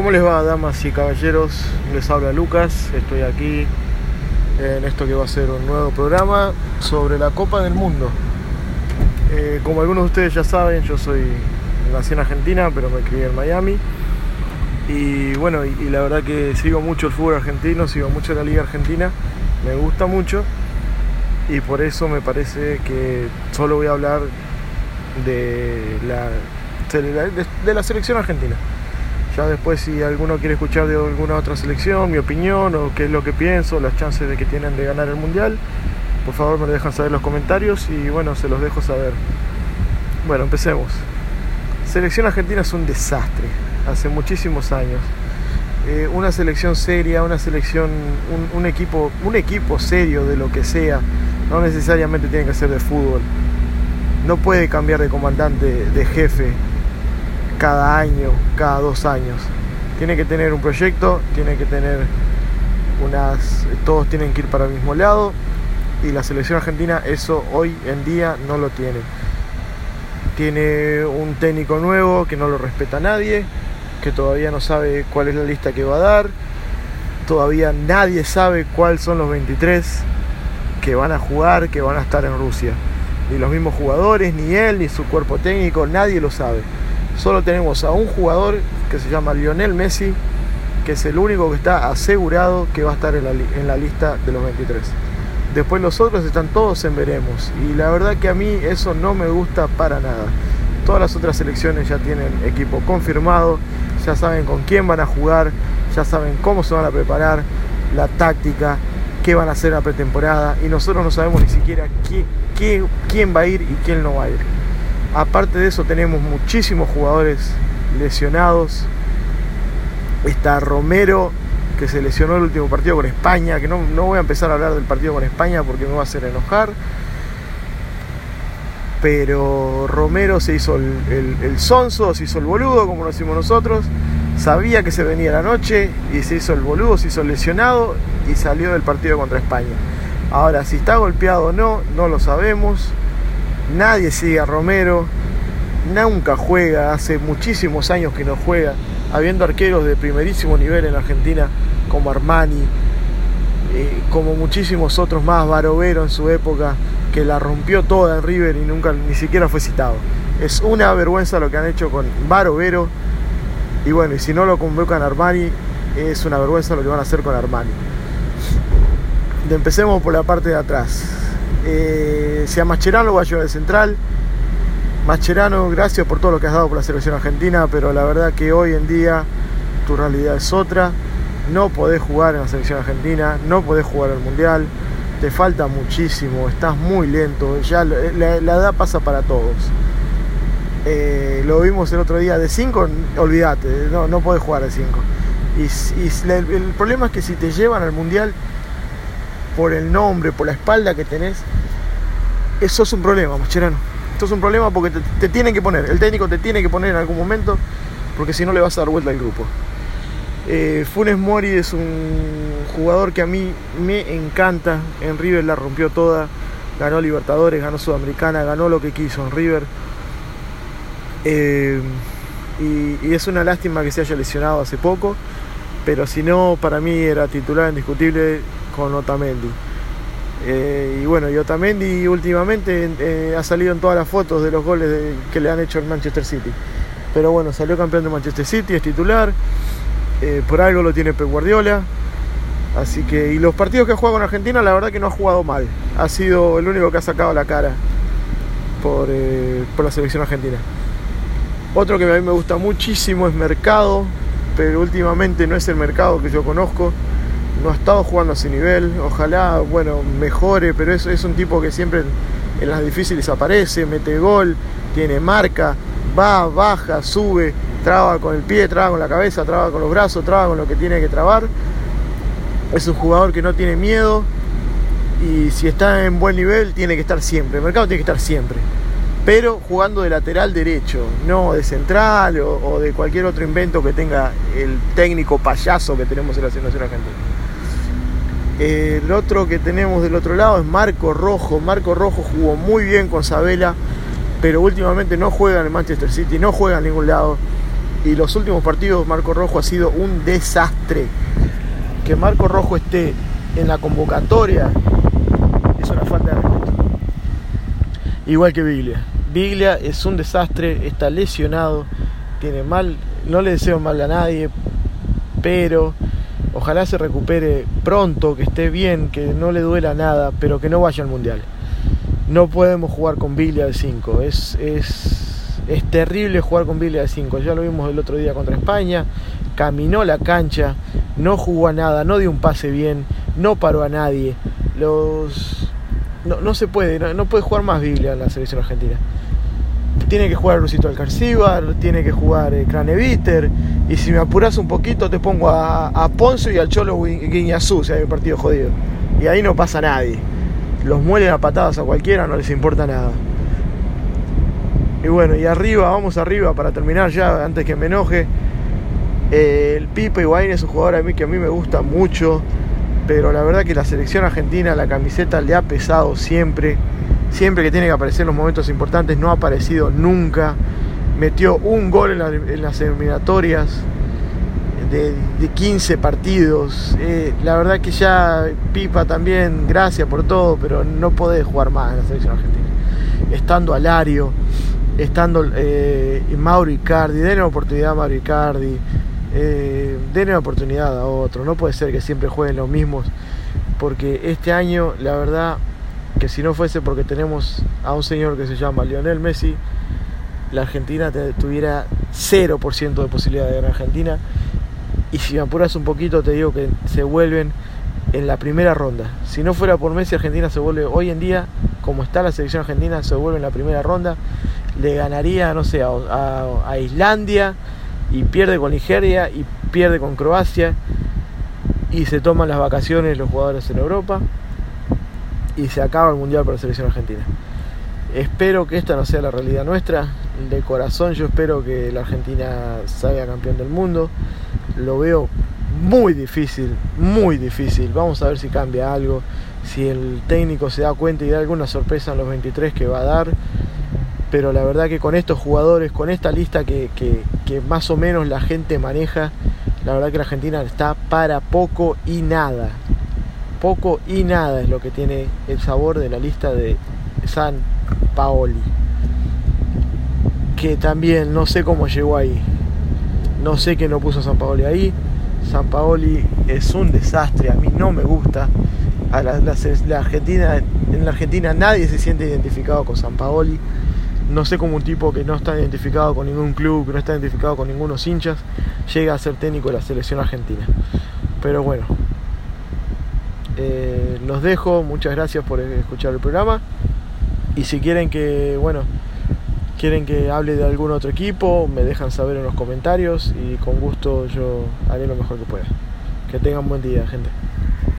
¿Cómo les va, damas y caballeros? Les habla Lucas, estoy aquí en esto que va a ser un nuevo programa sobre la Copa del Mundo. Eh, como algunos de ustedes ya saben, yo soy nací en Argentina, pero me crié en Miami. Y bueno, y, la verdad que sigo mucho el fútbol argentino, sigo mucho la Liga Argentina, me gusta mucho y por eso me parece que solo voy a hablar de la, de la, de la selección argentina. Después si alguno quiere escuchar de alguna otra selección, mi opinión o qué es lo que pienso, las chances de que tienen de ganar el mundial, por favor me lo dejan saber en los comentarios y bueno, se los dejo saber. Bueno, empecemos. Selección argentina es un desastre, hace muchísimos años. Eh, una selección seria, una selección, un, equipo, un equipo serio de lo que sea, no necesariamente tiene que ser de fútbol. No puede cambiar de comandante, de jefe, cada año, cada dos años. Tiene que tener un proyecto, tiene que tener unas. Todos tienen que ir para el mismo lado. Y la selección argentina eso hoy en día no lo tiene. Tiene un técnico nuevo que no lo respeta a nadie, que todavía no sabe cuál es la lista que va a dar. Todavía nadie sabe cuáles son los 23 que van a jugar, que van a estar en Rusia. Ni los mismos jugadores, ni él, ni su cuerpo técnico, nadie lo sabe. Solo tenemos a un jugador que se llama Lionel Messi, que es el único que está asegurado que va a estar en la, lista de los 23. Después los otros están todos en veremos. Y la verdad que a mí eso no me gusta para nada. Todas las otras selecciones ya tienen equipo confirmado, ya saben con quién van a jugar, ya saben cómo se van a preparar, la táctica, qué van a hacer la pretemporada. Y nosotros no sabemos ni siquiera quién va a ir y quién no va a ir. Aparte de eso tenemos muchísimos jugadores lesionados. Está Romero, que se lesionó el último partido con España, que no, no, voy a empezar a hablar del partido con España porque me va a hacer enojar. Pero Romero se hizo el, el, el sonso, se hizo el boludo, como lo decimos nosotros. Sabía que se venía la noche y se hizo el boludo, se hizo el lesionado y salió del partido contra España. Ahora, si está golpeado o no, no lo sabemos. Nadie sigue a Romero. Nunca juega, hace muchísimos años que no juega. Habiendo arqueros de primerísimo nivel en Argentina, como Armani, eh, como muchísimos otros más, Barovero en su época, que la rompió toda en River y nunca ni siquiera fue citado. Es una vergüenza lo que han hecho con Barovero. Y bueno, y si no lo convocan Armani, es una vergüenza lo que van a hacer con Armani. Empecemos por la parte de atrás. Eh, si a Mascherano va a llevar de central. Mascherano, gracias por todo lo que has dado por la selección argentina, pero la verdad que hoy en día tu realidad es otra. No podés jugar en la selección argentina, no podés jugar al mundial, te falta muchísimo, estás muy lento, ya la, edad pasa para todos. Eh, lo vimos el otro día de 5, olvídate, no, no podés jugar de 5. Y, el problema es que si te llevan al mundial por el nombre, por la espalda que tenés, eso es un problema, Mascherano. Esto es un problema porque te, te, tienen que poner, el técnico te tiene que poner en algún momento, porque si no le vas a dar vuelta al grupo. Eh, Funes Mori es un jugador que a mí me encanta. En River la rompió toda. Ganó Libertadores, ganó Sudamericana, ganó lo que quiso en River. Eh, y, y, es una lástima que se haya lesionado hace poco. Pero si no, para mí era titular indiscutible con Otamendi. Eh, y bueno, y Otamendi últimamente eh, ha salido en todas las fotos de los goles que le han hecho al Manchester City. Pero bueno, salió campeón de Manchester City, es titular. Eh, por algo lo tiene Pep Guardiola. Así que, y los partidos que ha jugado con Argentina, la verdad que no ha jugado mal. Ha sido el único que ha sacado la cara por, por la selección argentina. Otro que a mí me gusta muchísimo es Mercado, pero últimamente no es el mercado que yo conozco. No ha estado jugando a ese nivel. Ojalá, bueno, mejore, pero eso es un tipo que siempre en las difíciles aparece, mete gol, tiene marca, va, baja, sube, traba con el pie, traba con la cabeza, traba con los brazos, traba con lo que tiene que trabar. Es un jugador que no tiene miedo y si está en buen nivel tiene que estar siempre. El mercado tiene que estar siempre. Pero jugando de lateral derecho, no de central o, o de cualquier otro invento que tenga el técnico payaso que tenemos en la selección argentina. El otro que tenemos del otro lado es Marco Rojo. Marco Rojo jugó muy bien con Sabela, pero últimamente no juega en Manchester City, no juega en ningún lado. y los últimos partidos Marco Rojo ha sido un desastre. Que Marco Rojo esté en la convocatoria es una falta de respeto. Igual que Biglia. Biglia es un desastre, está lesionado, tiene mal, no le deseo mal a nadie, pero ojalá se recupere pronto, que esté bien, que no le duela nada, pero que no vaya al mundial. No podemos jugar con Biglia de 5, es, es es terrible jugar con Biglia de 5. Ya lo vimos el otro día contra España. Caminó la cancha, no jugó a nada, no dio un pase bien, no paró a nadie. Los... No, se puede, no, puede jugar más Biglia en la selección argentina. Tiene que jugar Rusito Alcarcíbar, tiene que jugar eh, Craneviter. Y si me apuras un poquito, te pongo a, a Ponzo y al Cholo Guiñazú, si hay un partido jodido. Y ahí no pasa nadie. Los muelen a patadas a cualquiera, no les importa nada. Y bueno, y arriba, vamos arriba para terminar ya, antes que me enoje. Eh, el Pipe Higuaín es un jugador a mí que a mí me gusta mucho, pero la verdad que la selección argentina, la camiseta le ha pesado siempre. Siempre que tiene que aparecer en los momentos importantes, no ha aparecido nunca. Metió un gol en, las eliminatorias de, 15 partidos. Eh, la verdad que ya Pipa también, gracias por todo, pero no puede jugar más en la selección argentina. Estando Alario, estando eh, Mauro Icardi, denle oportunidad a Mauro Icardi, eh, denle oportunidad a otro, no puede ser que siempre jueguen los mismos, porque este año la verdad que si no fuese porque tenemos a un señor que se llama Lionel Messi, la Argentina tuviera 0% de posibilidad de ganar Argentina. Y si me apuras un poquito, te digo que se vuelven en la primera ronda. Si no fuera por Messi, Argentina se vuelve hoy en día, como está la selección argentina, se vuelve en la primera ronda le ganaría, no sé, a, Islandia y pierde con Nigeria y pierde con Croacia y se toman las vacaciones los jugadores en Europa y se acaba el Mundial para la selección argentina. Espero que esta no sea la realidad nuestra. De corazón yo espero que la Argentina salga campeón del mundo. Lo veo muy difícil, muy difícil. Vamos a ver si cambia algo. Si el técnico se da cuenta y da alguna sorpresa en los 23 que va a dar pero la verdad que con estos jugadores, con esta lista que, más o menos la gente maneja, la verdad que la Argentina está para poco y nada. Poco y nada es lo que tiene el sabor de la lista de San Paoli. Que también no sé cómo llegó ahí. No sé qué no puso San Paoli ahí. San Paoli es un desastre, a mí no me gusta. Argentina, en la Argentina nadie se siente identificado con San Paoli no sé cómo un tipo que no está identificado con ningún club, que no está identificado con ningunos hinchas, llega a ser técnico de la selección argentina. Pero bueno, eh, los dejo, muchas gracias por escuchar el programa. Y si quieren que, bueno, quieren que hable de algún otro equipo, me dejan saber en los comentarios y con gusto yo haré lo mejor que pueda. Que tengan buen día, gente.